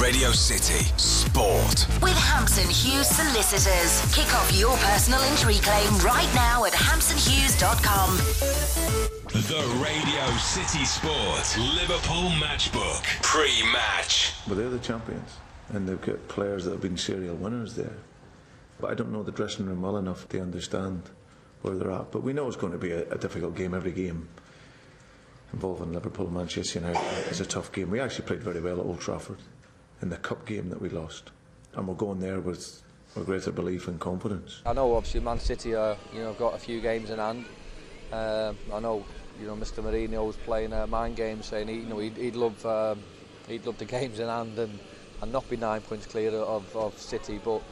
Radio City Sport. With Hampson Hughes Solicitors. Kick off your personal injury claim right now at hampsonhughes.com. The Radio City Sport Liverpool Matchbook pre-match. But they're the champions, and they've got players that have been serial winners there. But I don't know the dressing room well enough to understand where they're at. But we know it's going to be a, a difficult game. Every game involving Liverpool and Manchester United is a tough game. We actually played very well at Old Trafford in the cup game that we lost. And we're going there with a greater belief and confidence. I know obviously Man City are, you know, got a few games in hand. Um, I know, you know, Mr Mourinho was playing a mind game saying, he, you know, he'd, he'd love um, he'd love the games in hand and, and not be nine points clear of, of City. But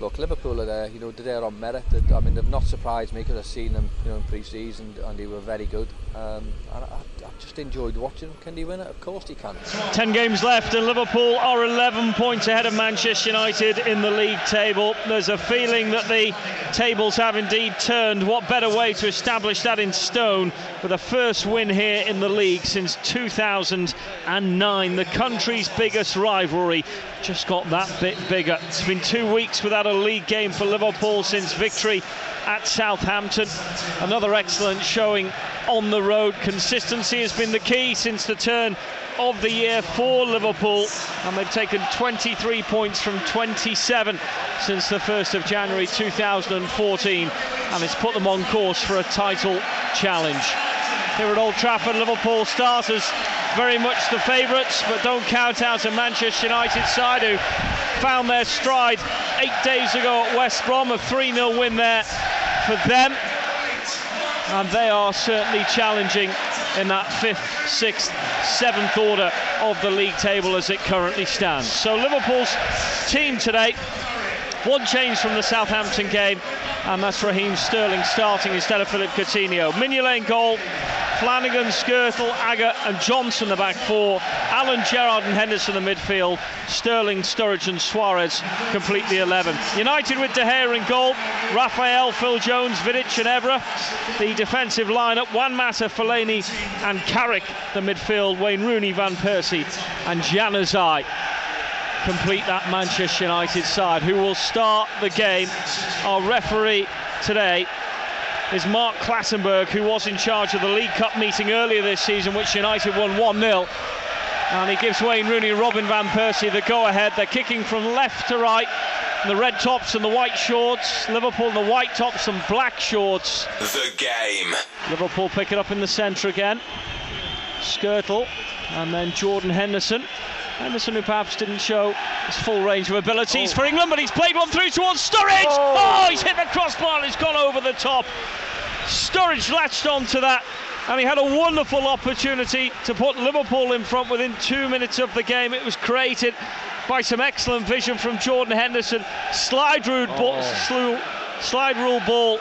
look, Liverpool are there, you know, they're there on merit. I mean, they've not surprised me because I've seen them, you know, in pre-season and they were very good. Um, and I, I just enjoyed watching them. Can he win it? Of course he can. Ten games left, and Liverpool are 11 points ahead of Manchester United in the league table. There's a feeling that the tables have indeed turned. What better way to establish that in stone with a first win here in the league since 2009? The country's biggest rivalry just got that bit bigger. It's been two weeks without a league game for Liverpool since victory at Southampton. Another excellent showing on the road. Consistency has been the key since the turn of the year for Liverpool, and they've taken 23 points from 27 since the 1st of January 2014, and it's put them on course for a title challenge. Here at Old Trafford, Liverpool starters very much the favourites, but don't count out a Manchester United side who found their stride eight days ago at West Brom, a 3 0 win there for them. And they are certainly challenging in that fifth, sixth, seventh order of the league table as it currently stands. So Liverpool's team today, one change from the Southampton game, and that's Raheem Sterling starting instead of Philip Coutinho. Mignolet goal, Flanagan, Skrtel, Agger, and Johnson the back four. Allen, Gerrard, and Henderson the midfield. Sterling, Sturridge, and Suarez complete the 11. United with De Gea in goal. Raphael, Phil Jones, Vidic, and Evra. The defensive lineup: Juan Mata, Fellaini, and Carrick. The midfield: Wayne Rooney, Van Persie, and Januzaj complete that Manchester United side, who will start the game. Our referee today is Mark Clattenburg, who was in charge of the League Cup meeting earlier this season, which United won 1 0. And he gives Wayne Rooney and Robin Van Persie the go ahead. They're kicking from left to right. The red tops and the white shorts. Liverpool in the white tops and black shorts. The game. Liverpool pick it up in the centre again. Skrtel and then Jordan Henderson. Henderson, who perhaps didn't show his full range of abilities oh. for England, but he's played one through towards Sturridge. Oh. oh, he's hit the crossbar and he's gone over the top. Sturridge latched onto that, and he had a wonderful opportunity to put Liverpool in front within two minutes of the game. It was created by some excellent vision from Jordan Henderson. Slide rule ball, oh. slide rule ball.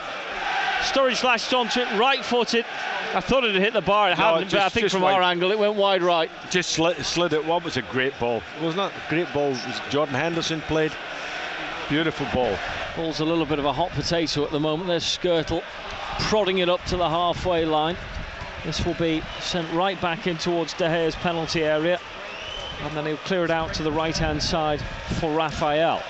Sturridge latched onto it, right footed. I thought it had hit the bar. It no, hadn't, just, but I think from our angle it went wide right. Just slid, slid it. What was a great ball? Wasn't it? Great ball. Jordan Henderson played. Beautiful ball. Ball's a little bit of a hot potato at the moment. There's Skrtel prodding it up to the halfway line. This will be sent right back in towards De Gea's penalty area. And then he'll clear it out to the right hand side for Raphael.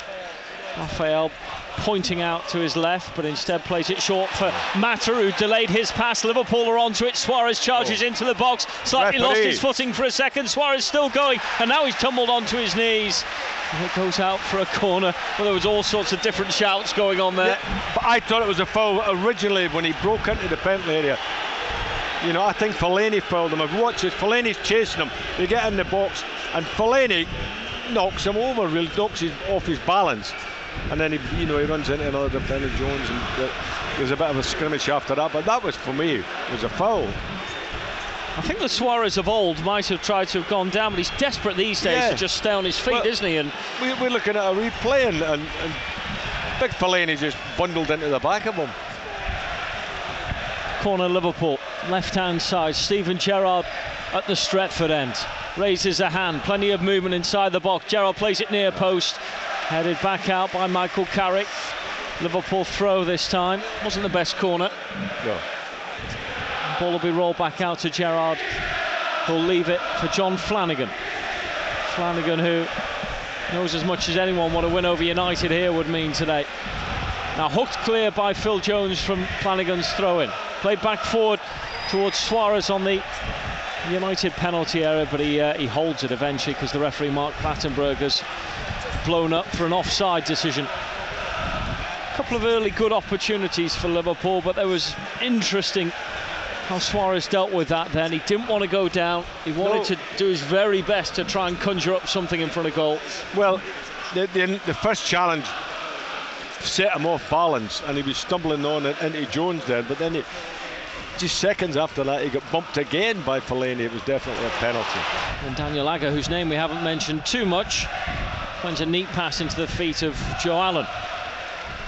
Raphael pointing out to his left, but instead plays it short for Mata, who delayed his pass. Liverpool are onto it. Suarez charges oh. into the box, slightly Referee. lost his footing for a second. Suarez still going, and now he's tumbled onto his knees. And it goes out for a corner, but there was all sorts of different shouts going on there. Yeah, but I thought it was a foul originally when he broke into the penalty area. You know, I think Fellaini fouled him. I've watched it. Fellaini's chasing him. They get in the box, and Fellaini knocks him over, really knocks him off his balance and then he, you know, he runs into another defender, Jones, and there's a bit of a skirmish after that. But that was for me was a foul. I think the Suarez of old might have tried to have gone down, but he's desperate these days yeah. to just stay on his feet, well, isn't he? And we, are looking at a replay, and, and, and Big Fellaini just bundled into the back of him. Corner Liverpool, left-hand side. Steven Gerrard at the Stretford end raises a hand. Plenty of movement inside the box. Gerrard plays it near post. Headed back out by Michael Carrick. Liverpool throw this time. Wasn't the best corner. No. Ball will be rolled back out to Gerrard. He'll leave it for John Flanagan. Flanagan, who knows as much as anyone what a win over United here would mean today. Now hooked clear by Phil Jones from Flanagan's throw-in. Played back forward towards Suarez on the United penalty area, but he uh, he holds it eventually because the referee Mark Clattenburg has blown up for an offside decision. A couple of early good opportunities for Liverpool, but there was interesting how Suarez dealt with that then. He didn't want to go down. He wanted no. to do his very best to try and conjure up something in front of goal. Well, the, the, the first challenge set him off balance and he was stumbling on it into Jones then, but then he, just seconds after that he got bumped again by Fellaini. It was definitely a penalty. And Daniel Agger, whose name we haven't mentioned too much, finds a neat pass into the feet of Joe Allen.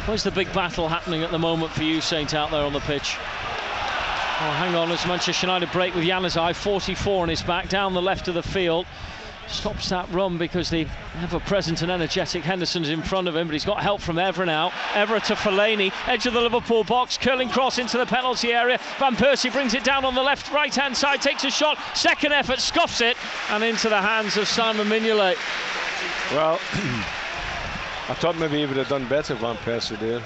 Where's the big battle happening at the moment for you, Saint, out there on the pitch? Oh, hang on, as Manchester United break with Januzaj, 44 on his back, down the left of the field. Stops that run because the ever-present and energetic Henderson's in front of him, but he's got help from Evra now. Evra to Fellaini, edge of the Liverpool box, curling cross into the penalty area. Van Persie brings it down on the left, right-hand side, takes a shot, second effort, scoffs it, and into the hands of Simon Mignolet. Well, I thought maybe he would have done better, Van Persie there.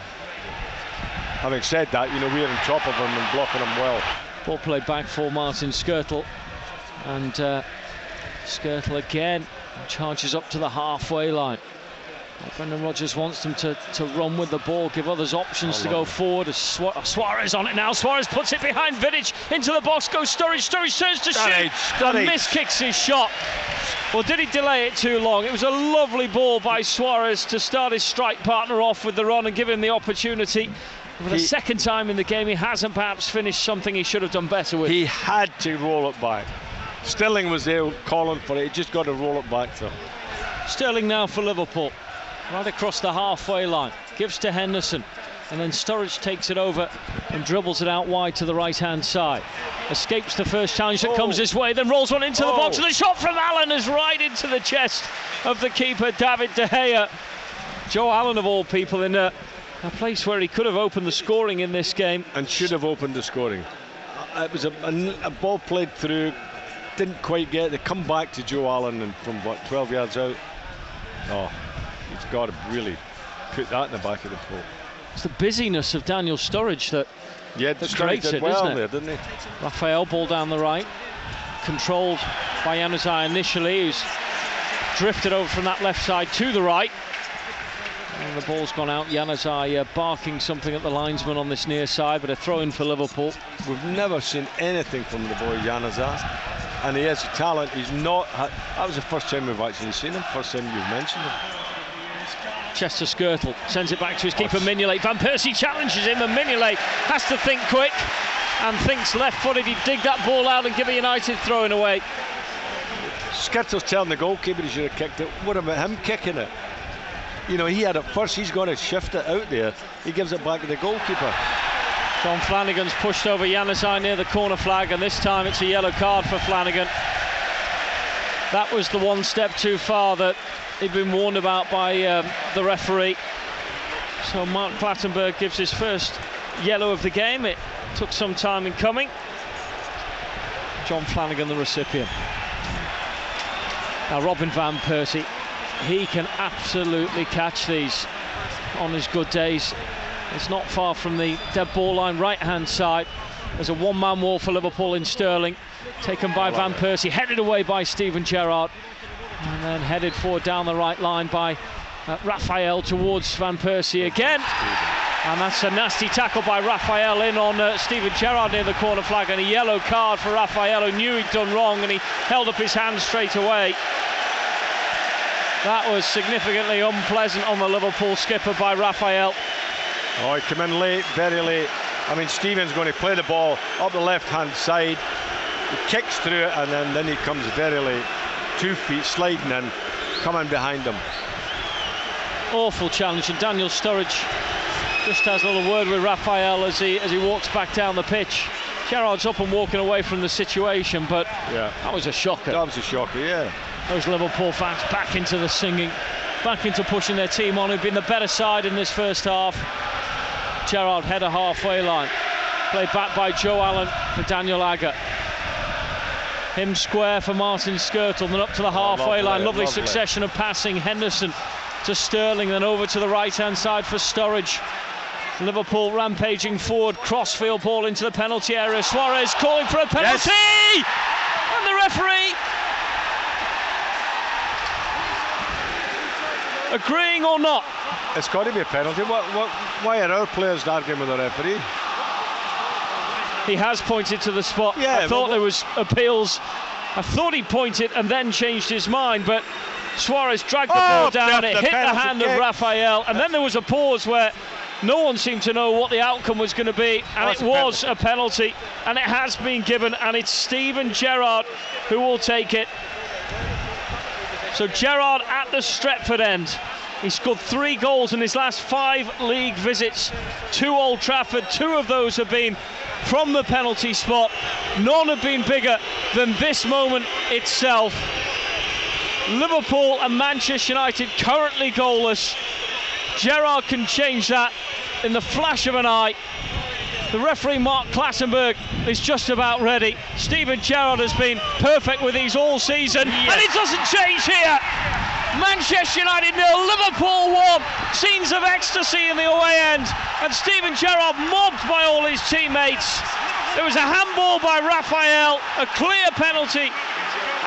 Having said that, you know, we're on top of him and blocking him well. Ball played back for Martin Skrtel. And uh, Skrtel again charges up to the halfway line. Brendan Rodgers wants them to, to run with the ball, give others options to go oh, forward. Oh, Suarez on it now. Suarez puts it behind Vidic into the box. Goes Sturridge. Sturridge turns to shoot. And miss kicks his shot. Well, did he delay it too long? It was a lovely ball by Suarez to start his strike partner off with the run and give him the opportunity for the he, second time in the game, he hasn't perhaps finished something he should have done better with. He had to roll up by it back. Sterling was there calling for it. He just got to roll it back to him. Sterling now for Liverpool. Right across the halfway line. Gives to Henderson. And then Sturridge takes it over and dribbles it out wide to the right hand side. Escapes the first challenge that oh. comes his way, then rolls one into oh. the box. Oh. And the shot from Allen is right into the chest of the keeper, David De Gea. Joe Allen, of all people, in a a place where he could have opened the scoring in this game. And should have opened the scoring. Uh, it was a, a, a ball played through, didn't quite get. They come back to Joe Allen and from what, 12 yards out. Oh, he's got to really put that in the back of the post. It's the busyness of Daniel Sturridge that, yeah, that creates it, well isn't it? There, didn't he? Raphael ball down the right, controlled by Januzaj initially, who's drifted over from that left side to the right. And the ball's gone out. Januzaj uh, barking something at the linesman on this near side, but a throw in for Liverpool. We've never seen anything from the boy Januzaj. And he has a talent. He's not. That was the first time we've actually seen him. First time you've mentioned him. Chester Skrtel sends it back to his keeper Mignolet. Van Persie challenges him, and Mignolet has to think quick and thinks left-footed. He'd dig that ball out and give a United throwing away. Skrtel's telling the goalkeeper he should have kicked it. What about him kicking it? You know, he had it first. He's going to shift it out there. He gives it back to the goalkeeper. John Flanagan's pushed over Januzaj near the corner flag, and this time it's a yellow card for Flanagan. That was the one step too far that he'd been warned about by um, the referee. So Mark Clattenburg gives his first yellow of the game. It took some time in coming. John Flanagan, the recipient. Now Robin Van Persie he can absolutely catch these on his good days. It's not far from the dead ball line, right hand side. There's a one man wall for Liverpool in Sterling, taken by Van Persie, headed away by Steven Gerrard, and then headed forward down the right line by uh, Raphael towards Van Persie again. And that's a nasty tackle by Raphael in on uh, Steven Gerrard near the corner flag, and a yellow card for Raphael, who knew he'd done wrong, and he held up his hand straight away. That was significantly unpleasant on the Liverpool skipper by Raphael. Oh, he came in late, very late. I mean, Steven's going to play the ball up the left-hand side. He kicks through it, and then, then he comes very late. Two feet sliding in, coming behind him. Awful challenge, and Daniel Sturridge just has a little word with Raphael as he as he walks back down the pitch. Gerrard's up and walking away from the situation, but yeah. that was a shocker. That was a shocker, yeah those Liverpool fans back into the singing, back into pushing their team on, who've been the better side in this first half. Gerrard header halfway line. Played back by Joe Allen for Daniel Agger. him square for Martin Skrtel, then up to the oh, halfway lovely, line. Lovely, lovely. succession of passing. Henderson to Sterling, then over to the right hand side for Sturridge. Liverpool rampaging forward, crossfield ball into the penalty area. Suarez calling for a penalty! And the referee agreeing or not. It's got to be a penalty. What, what, why are our players arguing with the referee? He has pointed to the spot. Yeah, I thought there was appeals. I thought he pointed and then changed his mind, but Suarez dragged the Oh, ball down. It the hit the penalty hand of kick. Raphael, and then there was a pause where no one seemed to know what the outcome was going to be, and That's it a was a penalty, and it has been given, and it's Steven Gerrard who will take it. So Gerrard at the Stretford end. He scored three goals in his last five league visits to Old Trafford. Two of those have been from the penalty spot. None have been bigger than this moment itself. Liverpool and Manchester United currently goalless. Gerrard can change that in the flash of an eye. The referee Mark Clattenburg is just about ready. Steven Gerrard has been perfect with these all season, and it doesn't change here. Manchester United nil, Liverpool one. Scenes of ecstasy in the away end, and Steven Gerrard mobbed by all his teammates. There was a handball by Raphael, a clear penalty,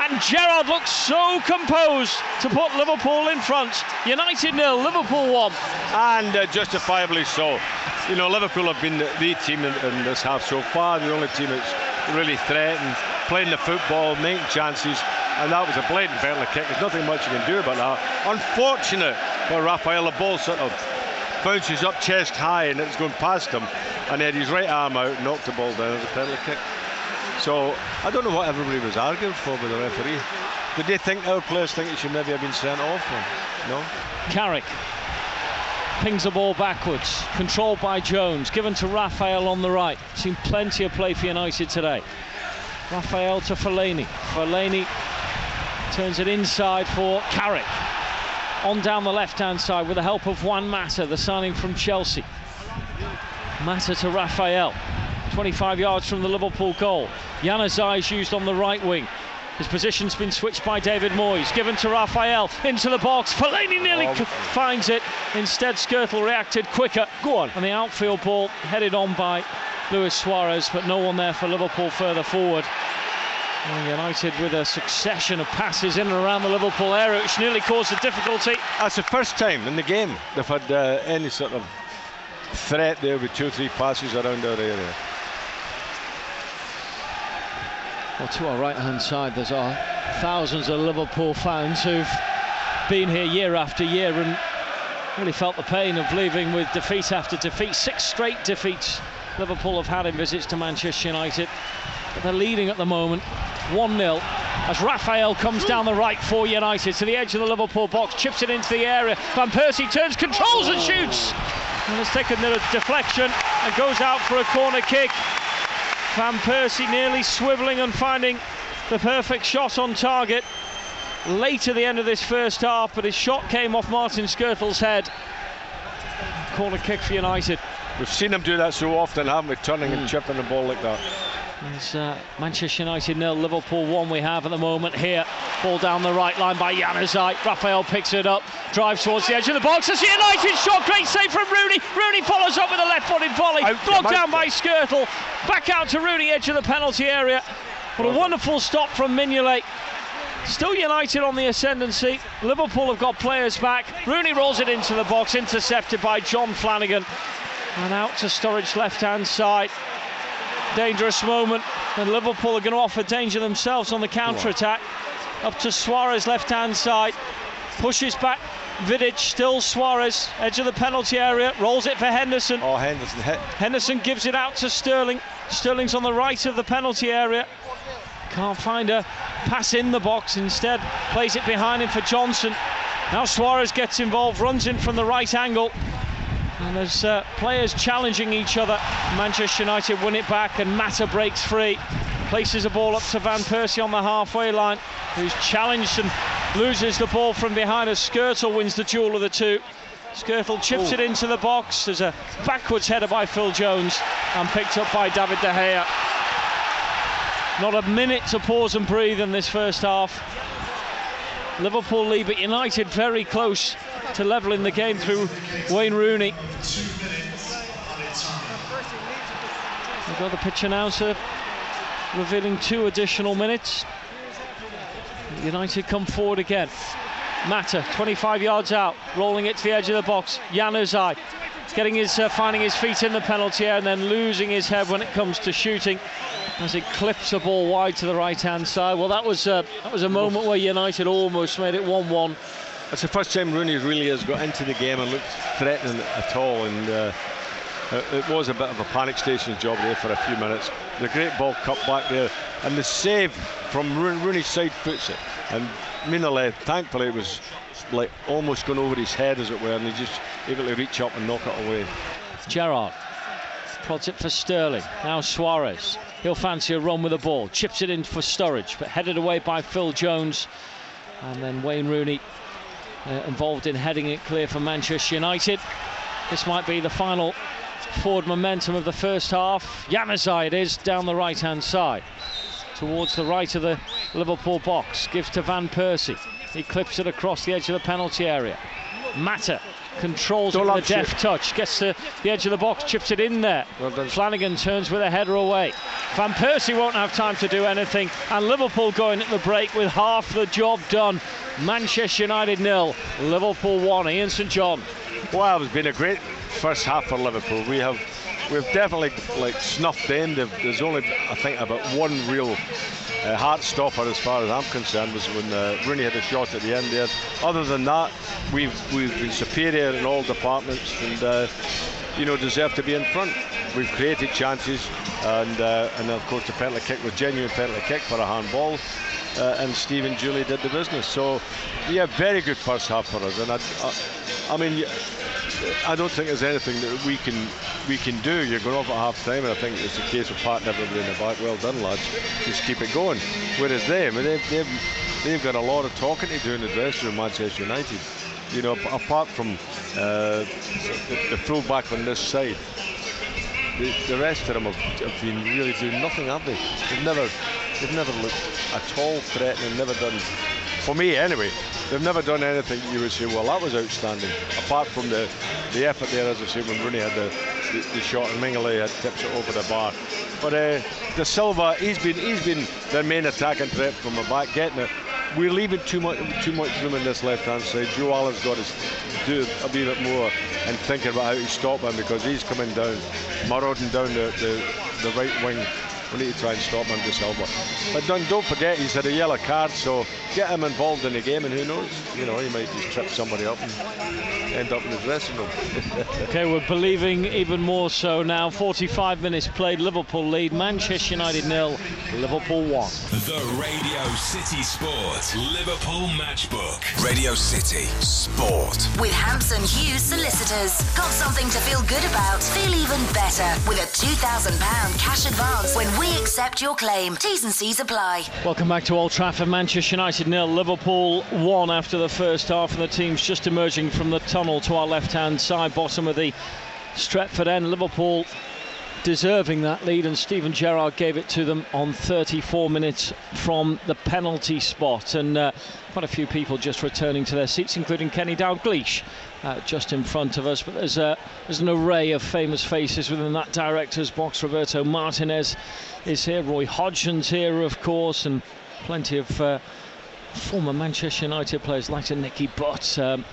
and Gerrard looks so composed to put Liverpool in front. United nil, Liverpool one. and uh, justifiably so. You know, Liverpool have been the, the team in, in this half so far, the only team that's really threatened, playing the football, making chances, and that was a blatant penalty kick. There's nothing much you can do about that. Unfortunate for Rafael, the ball sort of bounces up chest high and it's going past him, and he had his right arm out, knocked the ball down as a penalty kick. So I don't know what everybody was arguing for with the referee. Did they think our players think it should maybe have been sent off? Or? No. Carrick pings the ball backwards, controlled by Jones, given to Raphael on the right. Seen plenty of play for United today. Raphael to Fellaini. Fellaini turns it inside for Carrick. On down the left hand side with the help of Juan Mata, the signing from Chelsea. Mata to Raphael. 25 yards from the Liverpool goal. Januzaj is used on the right wing. His position's been switched by David Moyes. Given to Raphael into the box. Fellaini nearly Oh. finds it. Instead, Skrtel reacted quicker. Go on. And the outfield ball headed on by Luis Suarez, but no one there for Liverpool further forward. United with a succession of passes in and around the Liverpool area, which nearly caused a difficulty. That's the first time in the game they've had uh, any sort of threat there with two or three passes around our area. Well, to our right hand side, there's our thousands of Liverpool fans who've been here year after year and really felt the pain of leaving with defeat after defeat. Six straight defeats Liverpool have had in visits to Manchester United. But they're leading at the moment 1 0 as Raphael comes down the right for United to the edge of the Liverpool box, chips it into the area. Van Persie turns, controls and shoots. And has taken the deflection and goes out for a corner kick. Van Persie nearly swivelling and finding the perfect shot on target late at the end of this first half, but his shot came off Martin Skrtel's head. Corner kick for United. We've seen them do that so often, haven't we? Turning and chipping the ball like that. It's uh, Manchester United nil, Liverpool one. We have at the moment here. Ball down the right line by Januzaj. Raphael picks it up, drives towards the edge of the box. It's a United shot. Great save from Rooney. Rooney follows up with a left-footed volley, Out, blocked down by Skrtel. Back out to Rooney, edge of the penalty area. What a wonderful stop from Mignolet. Still United on the ascendancy. Liverpool have got players back. Rooney rolls it into the box, intercepted by John Flanagan. And out to Sturridge left hand side. Dangerous moment. And Liverpool are going to offer danger themselves on the counter attack. Up to Suarez left hand side. Pushes back. Vidic still Suarez. Edge of the penalty area. Rolls it for Henderson. Oh, Henderson. Henderson gives it out to Sterling. Sterling's on the right of the penalty area. Can't find a pass in the box. Instead, plays it behind him for Johnson. Now Suarez gets involved, runs in from the right angle. And there's uh, players challenging each other. Manchester United win it back, and Mata breaks free. Places a ball up to Van Persie on the halfway line, who's challenged and loses the ball from behind as Skrtel wins the duel of the two. Skrtel chips it into the box. There's a backwards header by Phil Jones and picked up by David De Gea. Not a minute to pause and breathe in this first half. Liverpool lead, but United very close to levelling the game through Wayne Rooney. We've got the pitch announcer revealing two additional minutes. United come forward again. Mata, 25 yards out, rolling it to the edge of the box. Januzaj getting his, uh, finding his feet in the penalty area and then losing his head when it comes to shooting as it clips the ball wide to the right hand side. Well, that was uh, that was a moment where United almost made it 1-1. It's the first time Rooney really has got into the game and looked threatening at all, and uh, it was a bit of a panic station job there for a few minutes. The great ball cut back there, and the save from Rooney's side puts it, and Mignolet, thankfully, it was like almost gone over his head, as it were, and he just able to reach up and knock it away. Gerrard prods it for Sterling. Now Suarez. He'll fancy a run with the ball. Chips it in for Sturridge, but headed away by Phil Jones. And then Wayne Rooney uh, involved in heading it clear for Manchester United. This might be the final forward momentum of the first half. Januzaj it is down the right hand side towards the right of the Liverpool box. Gives to Van Persie. He clips it across the edge of the penalty area. Mata controls it with a deft touch, gets to the edge of the box, chips it in there. Well Flanagan turns with a header away. Van Persie won't have time to do anything, and Liverpool going at the break with half the job done. Manchester United nil, Liverpool one. Ian St John. Well, it's been a great first half for Liverpool. We have we've definitely like snuffed the in. There's only I think about one real uh, heart stopper as far as I'm concerned was when uh, Rooney had a shot at the end there. Other than that, we've we've been superior in all departments and uh, you know deserve to be in front. We've created chances and uh, and of course the penalty kick was genuine penalty kick for a handball. Uh, and Stephen Julie did the business. So, yeah, very good first half for us. And I, I, I mean, I don't think there's anything that we can we can do. You're going off at half time, and I think it's a case of patting everybody in the back. Well done, lads. Just keep it going. Whereas them, they've, they've, they've got a lot of talking to do in the dressing room, Manchester United. You know, apart from uh, the, the full back on this side, the, the, rest of them have, have, been really doing nothing, have they? They've never, they've never looked at all threatening. Never done, for me anyway. They've never done anything you would say, well, that was outstanding. Apart from the, the effort there, as I say, when Rooney had the, the, the shot and Mignolet had tipped it over the bar. But uh, De Silva, he's been he's been their main attacking threat from the back, getting it. We're leaving too much too much room in this left hand side. Joe Allen's got to do a bit more and thinking about how to stop him because he's coming down, marauding down the, the, the right wing we need to try and stop him, De Silva. But don't, don't forget, he's had a yellow card, so get him involved in the game, and who knows? You know, he might just trip somebody up and end up in the dressing room. okay, we're believing even more so now. 45 minutes played, Liverpool lead, Manchester United nil, Liverpool one. The Radio City Sport Liverpool Matchbook. Radio City Sport. With Hampson Hughes Solicitors. Got something to feel good about? Feel even better with a £2,000 cash advance when we accept your claim. T's and C's apply. Welcome back to Old Trafford. Manchester United nil, Liverpool one after the first half, and the team's just emerging from the tunnel to our left-hand side, bottom of the Stretford end. Liverpool deserving that lead, and Steven Gerrard gave it to them on 34 minutes from the penalty spot. And uh, quite a few people just returning to their seats, including Kenny Dalglish. Uh, just in front of us, but there's, a, there's an array of famous faces within that director's box. Roberto Martinez is here, Roy Hodgson's here, of course, and plenty of uh, former Manchester United players like Nicky Butt. Um,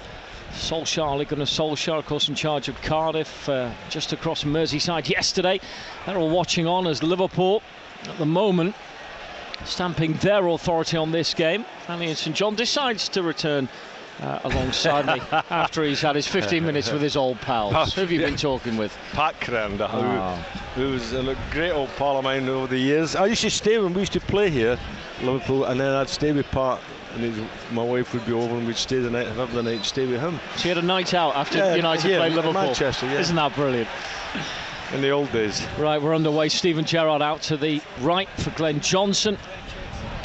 Solskjaer, Ole Gunnar Solskjaer, of course, in charge of Cardiff, uh, just across Merseyside yesterday. They're all watching on as Liverpool, at the moment, stamping their authority on this game. And St John decides to return uh, alongside me after he's had his 15 minutes with his old pals. Who have you been talking with? Pat Crerand, who, oh. who's a great old pal of mine over the years. I used to stay when we used to play here, Liverpool, and then I'd stay with Pat and my wife would be over and we'd stay the night, have the night, stay with him. She had a night out after yeah, United yeah, played Liverpool. Manchester, yeah. Isn't that brilliant? In the old days. Right, we're underway. Steven Gerrard out to the right for Glenn Johnson.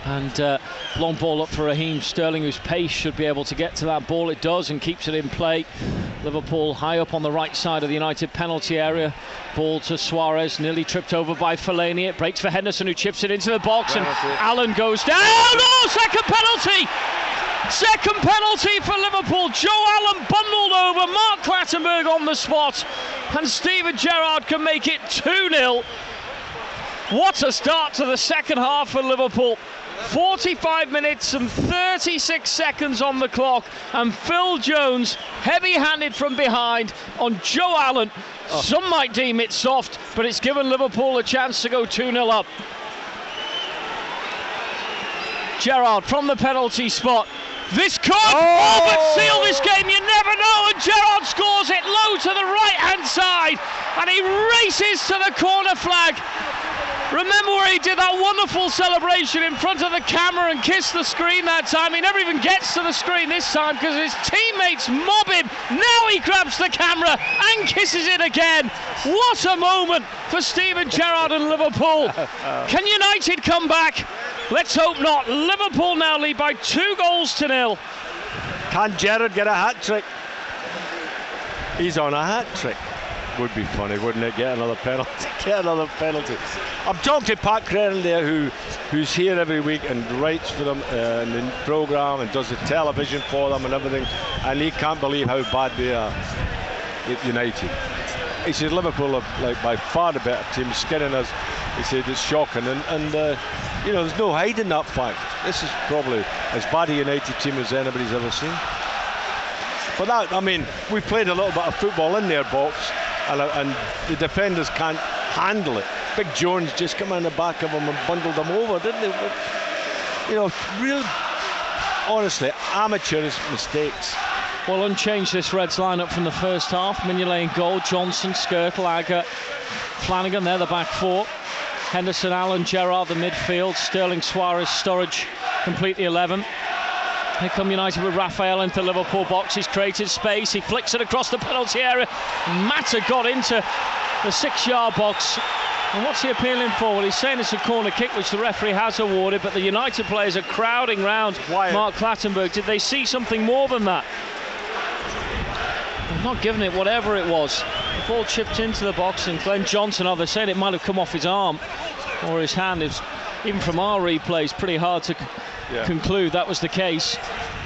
And uh, long ball up for Raheem Sterling, whose pace should be able to get to that ball. It does and keeps it in play. Liverpool high up on the right side of the United penalty area. Ball to Suarez, nearly tripped over by Fellaini. It breaks for Henderson, who chips it into the box, and Allen goes down. Oh, second penalty! Second penalty for Liverpool. Joe Allen bundled over Mark Clattenburg on the spot, and Steven Gerrard can make it 2 0. What a start to the second half for Liverpool. 45 minutes and 36 seconds on the clock, and Phil Jones heavy handed from behind on Joe Allen. Oh. Some might deem it soft, but it's given Liverpool a chance to go 2 0 up. Gerrard from the penalty spot. This could oh. but oh! seal this game, you never know. And Gerrard scores it low to the right hand side, and he races to the corner flag. Remember where he did that wonderful celebration in front of the camera and kissed the screen that time? He never even gets to the screen this time because his teammates mob him. Now he grabs the camera and kisses it again. What a moment for Steven Gerrard and Liverpool. Can United come back? Let's hope not. Liverpool now lead by two goals to nil. Can Gerrard get a hat trick? He's on a hat trick would be funny, wouldn't it? Get another penalty. Get another penalty. I'm talking to Pat Crerand there, who who's here every week and writes for them uh, in the program and does the television for them and everything, and he can't believe how bad they are at United. He says Liverpool are like by far the better team, skinning us. He said it's shocking, and, and uh, you know there's no hiding that fact. This is probably as bad a United team as anybody's ever seen. But that, I mean, we played a little bit of football in their box, and, uh, and the defenders can't handle it. Big Jones just come in the back of them and bundled them over, didn't they? You know, real, honestly, amateurish mistakes. Well, unchanged this Reds lineup from the first half. Mignolet in goal, Johnson, Skrtel, Agger, Flanagan, they're the back four. Henderson, Allen, Gerrard, the midfield, Sterling, Suarez, Sturridge, complete the 11. Here come United with Raphael into Liverpool box. He's created space. He flicks it across the penalty area. Mata got into the six-yard box. And what's he appealing for? Well, he's saying it's a corner kick, which the referee has awarded, but the United players are crowding round Wyatt. Mark Clattenburg. Did they see something more than that? I'm not giving it whatever it was. The ball chipped into the box, and Glenn Johnson, oh, they're saying it might have come off his arm or his hand. It's, even from our replays, pretty hard to yeah. conclude that was the case.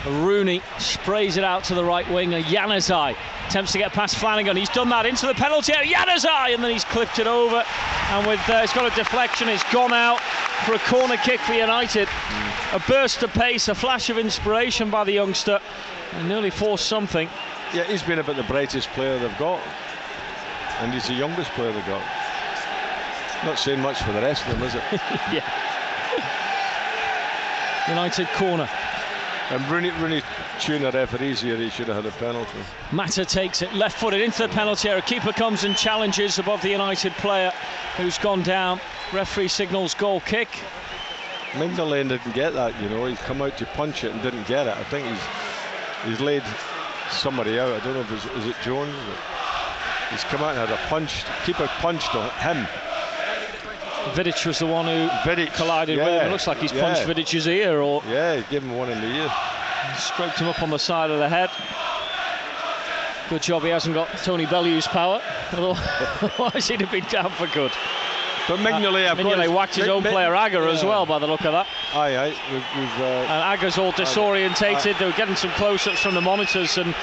Rooney sprays it out to the right wing, winger. Januzaj attempts to get past Flanagan. He's done that into the penalty area. Januzaj, and then he's clipped it over. And with uh, it's got a deflection. It's gone out for a corner kick for United. Mm. A burst of pace, a flash of inspiration by the youngster, and nearly forced something. Yeah, he's been about the brightest player they've got, and he's the youngest player they've got. Not saying much for the rest of them, is it? yeah. United corner. And Rooney, Rooney tune the referees here, he should have had a penalty. Mata takes it left footed into the penalty area. Keeper comes and challenges above the United player who's gone down. Referee signals goal kick. Mignolet didn't get that, you know. He's come out to punch it and didn't get it. I think he's he's laid somebody out. I don't know if it's is it Jones. He's come out and had a punch. Keeper punched him Vidic was the one who Vidic, collided yeah, with him. It looks like he's yeah. punched Vidic's ear, or yeah, he gave him one in the ear. Scraped him up on the side of the head. Good job he hasn't got Tony Bellew's power, otherwise he'd have been down for good. But Mignolet, uh, Mignolet whacked his own player Agger yeah. as well, by the look of that. Aye, aye. We've, we've, uh, and Agger's all disorientated. They were getting some close-ups from the monitors, and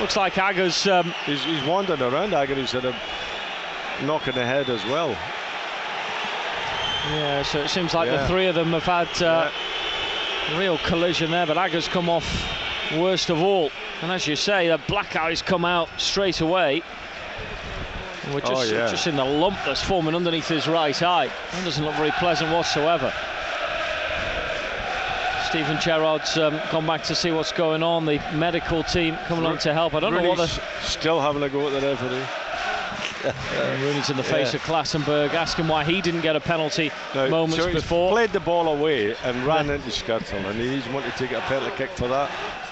looks like Agger's. Um, he's, he's wandering around. Agger, he's had a knock in the head as well. Yeah, so it seems like yeah. the three of them have had uh, yeah. real collision there, but Agger's come off worst of all. And as you say, the black eyes come out straight away. we're just, oh, yeah. just in the lump that's forming underneath his right eye. That doesn't look very pleasant whatsoever. Steven Gerrard's um, gone back to see what's going on. The medical team coming on to help. I don't know what they're... Still having a go at the referee. Rooney's in the face yeah. of Clattenburg, asking why he didn't get a penalty no, moments so before. played the ball away and ran into Skrtel, and he's wanted to get a penalty kick for that.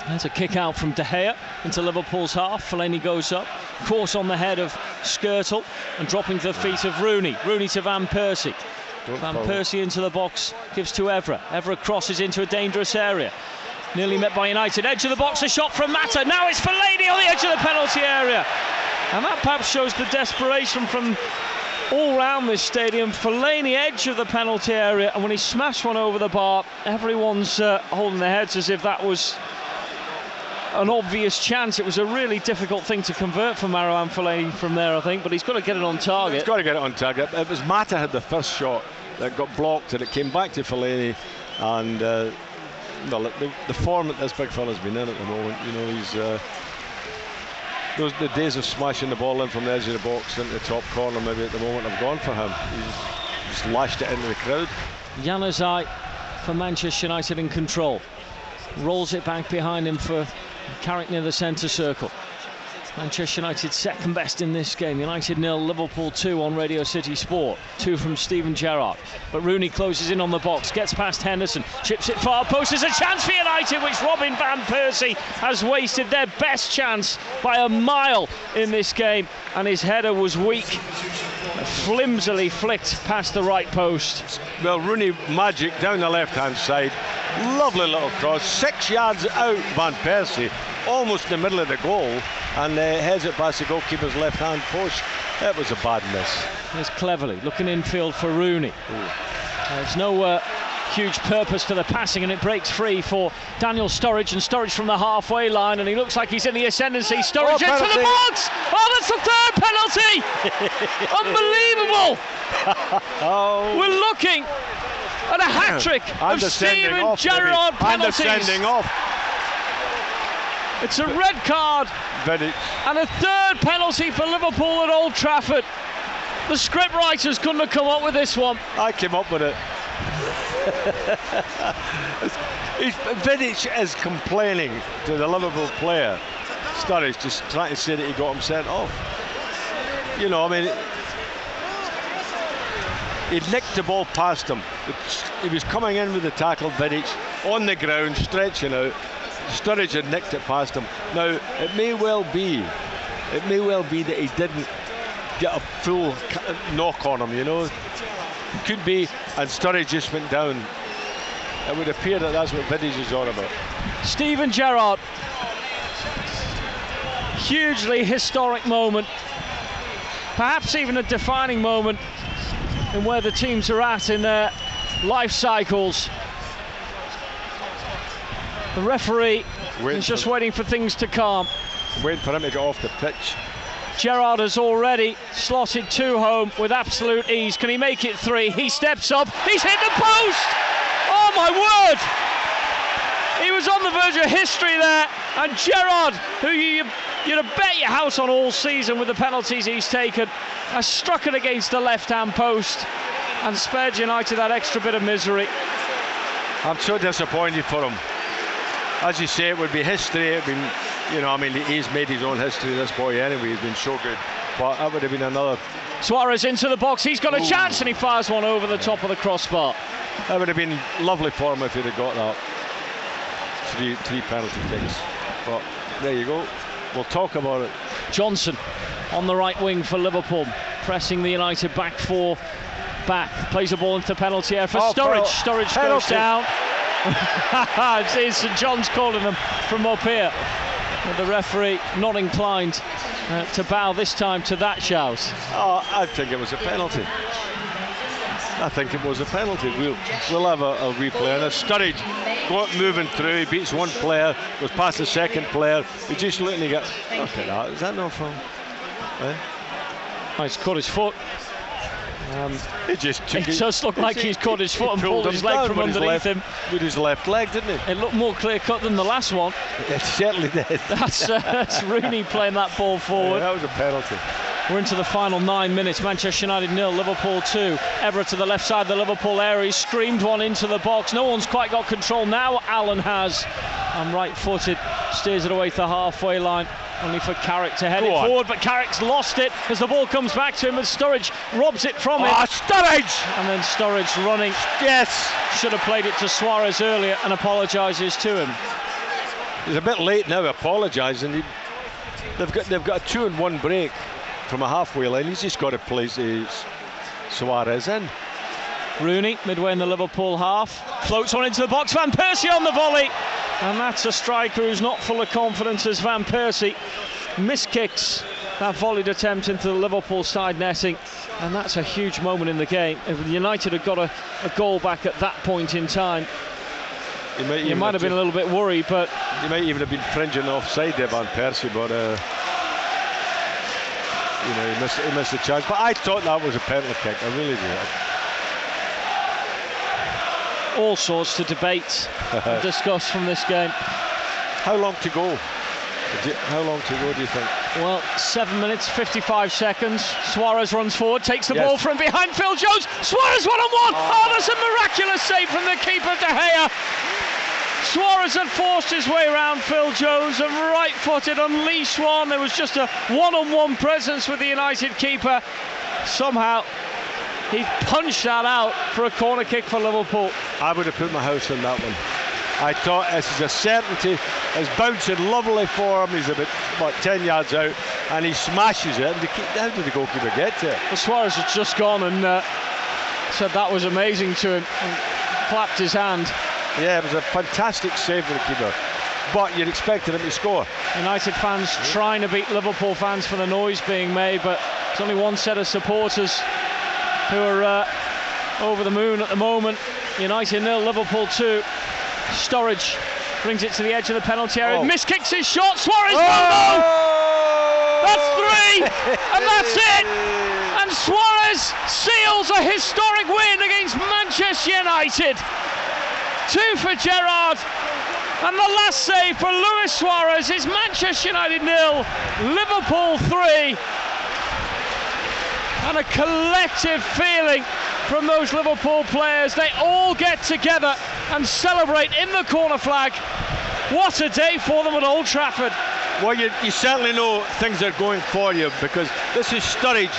There's a kick out from De Gea into Liverpool's half. Fellaini goes up, course on the head of Skrtel and dropping to the feet of Rooney. Rooney to Van Persie. Don't Van. Persie into the box, gives to Evra. Evra crosses into a dangerous area. Nearly met by United. Edge of the box, a shot from Mata. Now it's Fellaini on the edge of the penalty area. And that perhaps shows the desperation from all round this stadium. Fellaini, edge of the penalty area. And when he smashed one over the bar, everyone's uh, holding their heads as if that was an obvious chance. It was a really difficult thing to convert for Marouane Fellaini from there, I think. But he's got to get it on target. He's got to get it on target. It was Mata had the first shot that got blocked and it came back to Fellaini and uh, well, the, the form that this big fella's been in at the moment, you know, he's uh, those the days of smashing the ball in from the edge of the box into the top corner maybe at the moment have gone for him. He's just lashed it into the crowd. Januzaj for Manchester United in control. Rolls it back behind him for Carrick near the centre circle. Manchester United second best in this game. United nil, Liverpool two on Radio City Sport. Two from Steven Gerrard. But Rooney closes in on the box, gets past Henderson, chips it far post. There's a chance for United, which Robin van Persie has wasted their best chance by a mile in this game, and his header was weak, flimsily flicked past the right post. Well, Rooney magic down the left hand side. Lovely little cross, six yards out Van Persie, almost in the middle of the goal, and uh, heads it past the goalkeeper's left hand post. That was a bad miss. There's cleverly looking infield for Rooney. There's no uh, huge purpose to the passing, and it breaks free for Daniel Sturridge, and Sturridge from the halfway line, and he looks like he's in the ascendancy. Sturridge Oh, into the box. Oh, that's the third penalty! Unbelievable! Oh, We're looking at a hat trick of Steven. Gerrard and the penalties. sending off. It's a red card and a third penalty for Liverpool at Old Trafford. The script writers couldn't have come up with this one. I came up with it. Vidic is complaining to the Liverpool player. Sturridge just trying to say that he got him sent off. You know, I mean, he nicked the ball past him. He was coming in with the tackle, Vidic, on the ground, stretching out. Sturridge had nicked it past him. Now, it may well be, it may well be that he didn't get a full knock on him, you know. Could be, and Sturridge just went down. It would appear that that's what Vidic is on about. Steven Gerrard. Hugely historic moment. Perhaps even a defining moment in where the teams are at in their life cycles. The referee Waiting is just waiting for things to calm. Waiting for him to get off the pitch. Gerrard has already slotted two home with absolute ease. Can he make it three? He steps up. He's hit the post! Oh my word! He was on the verge of history there. And Gerrard, who you, you'd have bet your house on all season with the penalties he's taken, has struck it against the left hand post and spared United that extra bit of misery. I'm so disappointed for him. As you say, it would be history. It'd been, you know, I mean, he's made his own history. This boy, anyway, he's been so good. But that would have been another. Suarez into the box. He's got a chance and he fires one over the top of the crossbar. That would have been lovely for him if he'd have got that. Three, three penalty kicks. But there you go. We'll talk about it. Johnson on the right wing for Liverpool, pressing the United back four back. Plays a ball into the penalty area for Oh, Sturridge. penal- Sturridge goes down. it's St John's calling them from up here. But the referee not inclined uh, to bow this time to that shout. Oh, I think it was a penalty. I think it was a penalty. We'll, we'll have a, a replay And it. Sturridge go, moving through, he beats one player, goes past the second player. He's just looking to get. Look at that. Is that no foul? Eh? Oh, he's caught his foot. Um, He just took It does look like he's caught his foot and pulled his leg from underneath left- him. With his left leg, didn't he? it looked more clear cut than the last one. It certainly did. That's, uh, that's Rooney playing that ball Yeah, forward. that was a penalty. We're into the final nine minutes. Manchester United nil, Liverpool two. Evra to the left side of the Liverpool area. He screamed one into the box. No one's quite got control now. Allen has. And right-footed steers it away to the halfway line. Only for Carrick to head Go it on. forward, but Carrick's lost it as the ball comes back to him. And Sturridge robs it from him. Oh, Sturridge! And then Sturridge running. Yes! Should have played it to Suarez earlier and apologises to him. He's a bit late now apologising. They've got they've got a two and one break from a halfway line. He's just got to place his Suarez in. Rooney, midway in the Liverpool half, floats one into the box. Van Persie on the volley, and that's a striker who's not full of confidence as Van Persie miskicks that volleyed attempt into the Liverpool side netting, and that's a huge moment in the game. If United had got a, a goal back at that point in time, He might you might have been a little bit worried, but You might even have been fringing offside there, Van Persie, but uh, you know he missed he missed the chance. But I thought that was a penalty kick. I really did. All sorts to debate and discuss from this game. How long to go? How long to go? Do you think? Well, seven minutes, 55 seconds. Suarez runs forward, takes the Yes. ball from behind Phil Jones. Suarez one on one. Oh. oh, that's a miraculous save from the keeper De Gea. Suarez had forced his way around Phil Jones and right footed unleashed one. There was just a one on one presence with the United keeper. Somehow he punched that out for a corner kick for Liverpool. I would have put my house on that one. I thought this is a certainty. It's bouncing lovely for him. He's about what 10 yards out, and he smashes it. And the, how did the goalkeeper get to it? Well, Suarez had just gone and uh, said that was amazing to him and clapped his hand. Yeah, it was a fantastic save for the keeper. But you'd expected him to score. United fans trying to beat Liverpool fans for the noise being made, but there's only one set of supporters who are uh, over the moon at the moment. United nil, Liverpool two. Sturridge brings it to the edge of the penalty area. Oh. Miskicks his shot. Suarez go. That's three, and that's it. And Suarez seals a historic win against Manchester United. Two for Gerrard. And the last save for Luis Suarez is Manchester United nil, Liverpool three. And a collective feeling from those Liverpool players. They all get together and celebrate in the corner flag. What a day for them at Old Trafford. Well, you, you certainly know things are going for you because this is Sturridge.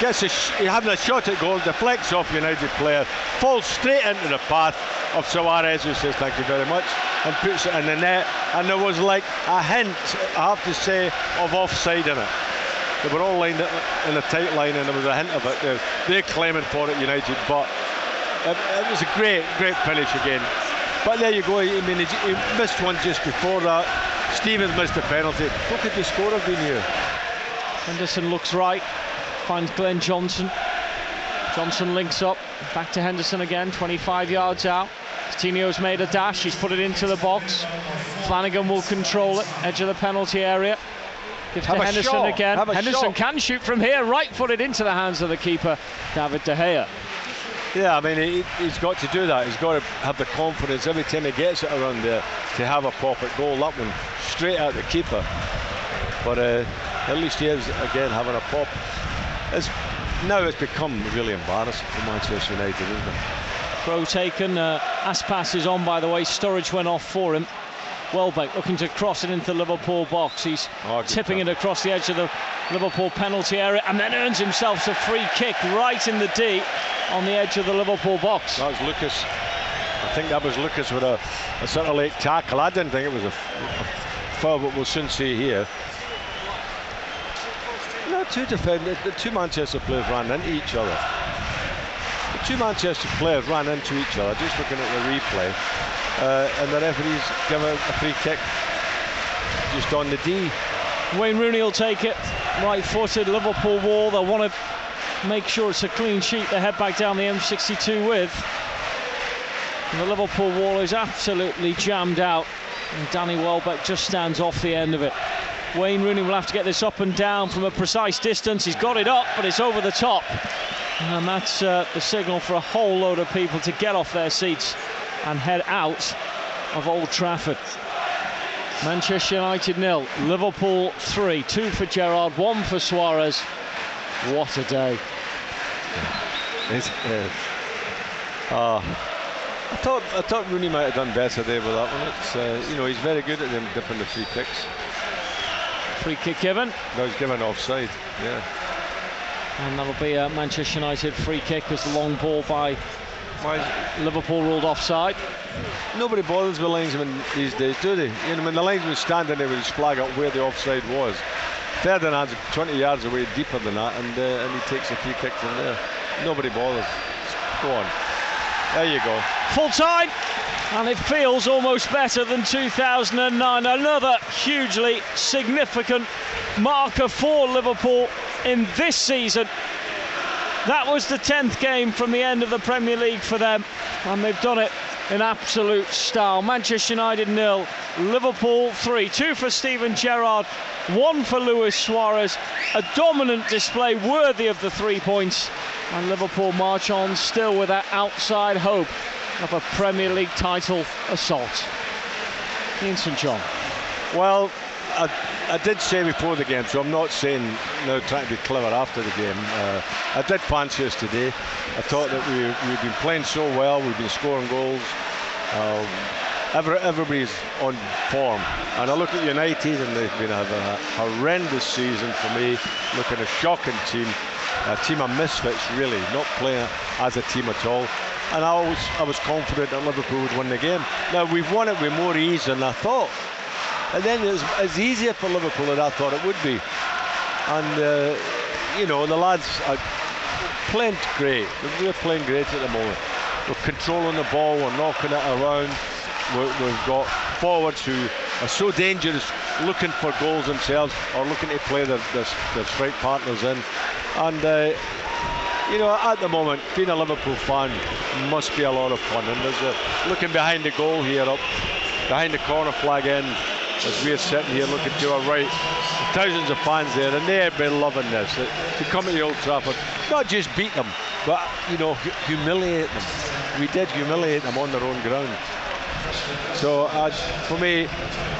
Gets a sh- having a shot at goal, deflects off United player, falls straight into the path of Suarez, who says thank you very much, and puts it in the net. And there was like a hint, I have to say, of offside in it. They were all lined up in a tight line, and there was a hint of it. They're, they're claiming for it, United, but it, it was a great, great finish again. But there you go. I mean, he, he missed one just before that. Stevens missed a penalty. What could the score have been here? Henderson looks right, finds Glenn Johnson. Johnson links up, back to Henderson again, 25 yards out. Coutinho's made a dash, he's put it into the box. Flanagan will control it, edge of the penalty area. Gives Have to Henderson shot, again. have Henderson can shoot from here, right footed into the hands of the keeper, David De Gea. Yeah, I mean, he, he's got to do that. He's got to have the confidence every time he gets it around there to have a pop at goal. That one straight at the keeper. But uh, at least he is again having a pop. It's, now it's become really embarrassing for Manchester United, isn't it? Throw taken, uh, Aspas is on by the way, Sturridge went off for him. Welbeck looking to cross it into the Liverpool box. He's Oh, tipping it across the edge of the Liverpool penalty area and then earns himself a free kick right in the D on the edge of the Liverpool box. That was Lucas. I think that was Lucas with a, a sort of late tackle. I didn't think it was a, a foul, but we'll soon see here. No, two defenders, the uh, two Manchester players ran into each other. The two Manchester players ran into each other, just looking at the replay. Uh, and the referee's given a free kick just on the D. Wayne Rooney will take it, right footed, Liverpool wall. They'll want to make sure it's a clean sheet they head back down the M62 with. And the Liverpool wall is absolutely jammed out. And Danny Welbeck just stands off the end of it. Wayne Rooney will have to get this up and down from a precise distance. He's got it up, but it's over the top. And that's uh, the signal for a whole load of people to get off their seats and head out of Old Trafford. Manchester United nil, Liverpool three, two for Gerrard, one for Suarez. What a day! It's, uh, uh, I thought I thought Rooney might have done better there with that one. It's uh, you know he's very good at them dipping the free kicks. Free kick given, No, he's given offside. Yeah. and that'll be a Manchester United free kick as the long ball by Why is- Liverpool ruled offside. nobody bothers with linesmen these days, do they? You know, when the linesman's standing there with his flag up where the offside was, Ferdinand's 20 yards away deeper than that, and uh, and he takes a free kick from there. Nobody bothers. Go on. There you go. Full time. And it feels almost better than 2009. Another hugely significant marker for Liverpool in this season. That was the 10th game from the end of the Premier League for them, and they've done it in absolute style. Manchester United nil, Liverpool three, two for Steven Gerrard, one for Luis Suarez. A dominant display worthy of the three points, and Liverpool march on still with that outside hope of a Premier League title assault. Ian St John. Well, I, I, did say before the game, so I'm not saying now trying to be clever after the game. Uh, I did fancy us today. I thought that we, we've been playing so well, we've been scoring goals. Um, every, everybody's on form. And I look at United, and they've been having a horrendous season for me. Looking a shocking team, a team of misfits, really, not playing as a team at all and I was I was confident that Liverpool would win the game. Now we've won it with more ease than I thought, and then it was, easier for Liverpool than I thought it would be. And uh, you know the lads are playing great. We're playing great at the moment. We're controlling the ball. We're knocking it around. we have got forwards who are so dangerous, looking for goals themselves or looking to play their, their, their strike partners in. And uh, you know, at the moment, being a Liverpool fan must be a lot of fun. And there's a looking behind the goal here, up behind the corner flag end, as we're sitting here looking to our right, thousands of fans there, and they've been loving this. To come to the Old Trafford, not just beat them, but you know, humiliate them. We did humiliate them on their own ground. So uh, for me,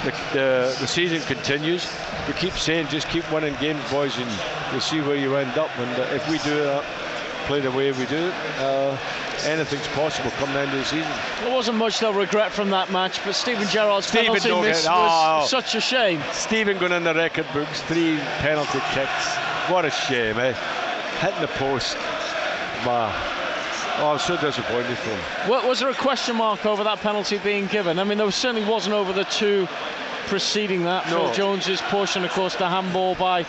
the, the, the season continues. We keep saying, just keep winning games, boys, and you'll see where you end up. And uh, if we do that, play the way we do, uh, anything's possible come the end of the season. There wasn't much they'll regret from that match, but Steven Gerrard's Steven penalty miss was oh, such a shame. Steven going in the record books, three penalty kicks. What a shame, eh? Hitting the post. Wow. Oh, I'm so disappointed for him. Was there a question mark over that penalty being given? I mean, there certainly wasn't over the two preceding that. No. Phil Jones's push and, of course, the handball by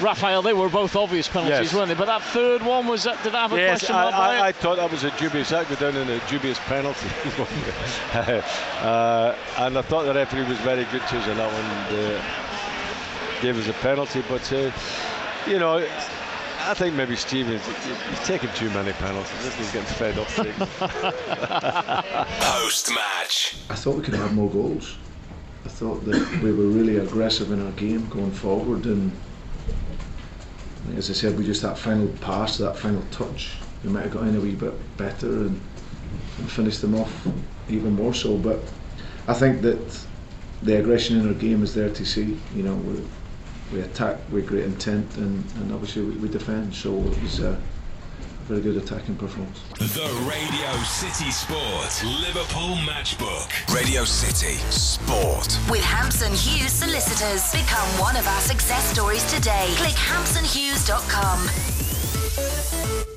Rafael. They were both obvious penalties, yes. weren't they? But that third one was that. Did I have a yes, question I, I, I, thought that was a dubious. That go down in a dubious penalty. uh, and I thought the referee was very good to us on that one. And, uh, gave us a penalty, but uh, you know. I think maybe Stevens he's taking too many penalties. He's getting fed up. Post match. I thought we could have more goals. I thought that we were really aggressive in our game going forward and as I said, we just that final pass, that final touch, we might have got in a wee bit better and, and finished them off even more so. But I think that the aggression in our game is there to see. You know, we, we attack with great intent and, and obviously we, we defend. So it was. Uh, very good attacking performance. The Radio City Sport Liverpool Matchbook. Radio City Sport. With Hampson Hughes Solicitors. Become one of our success stories today. Click hampsonhughes.com.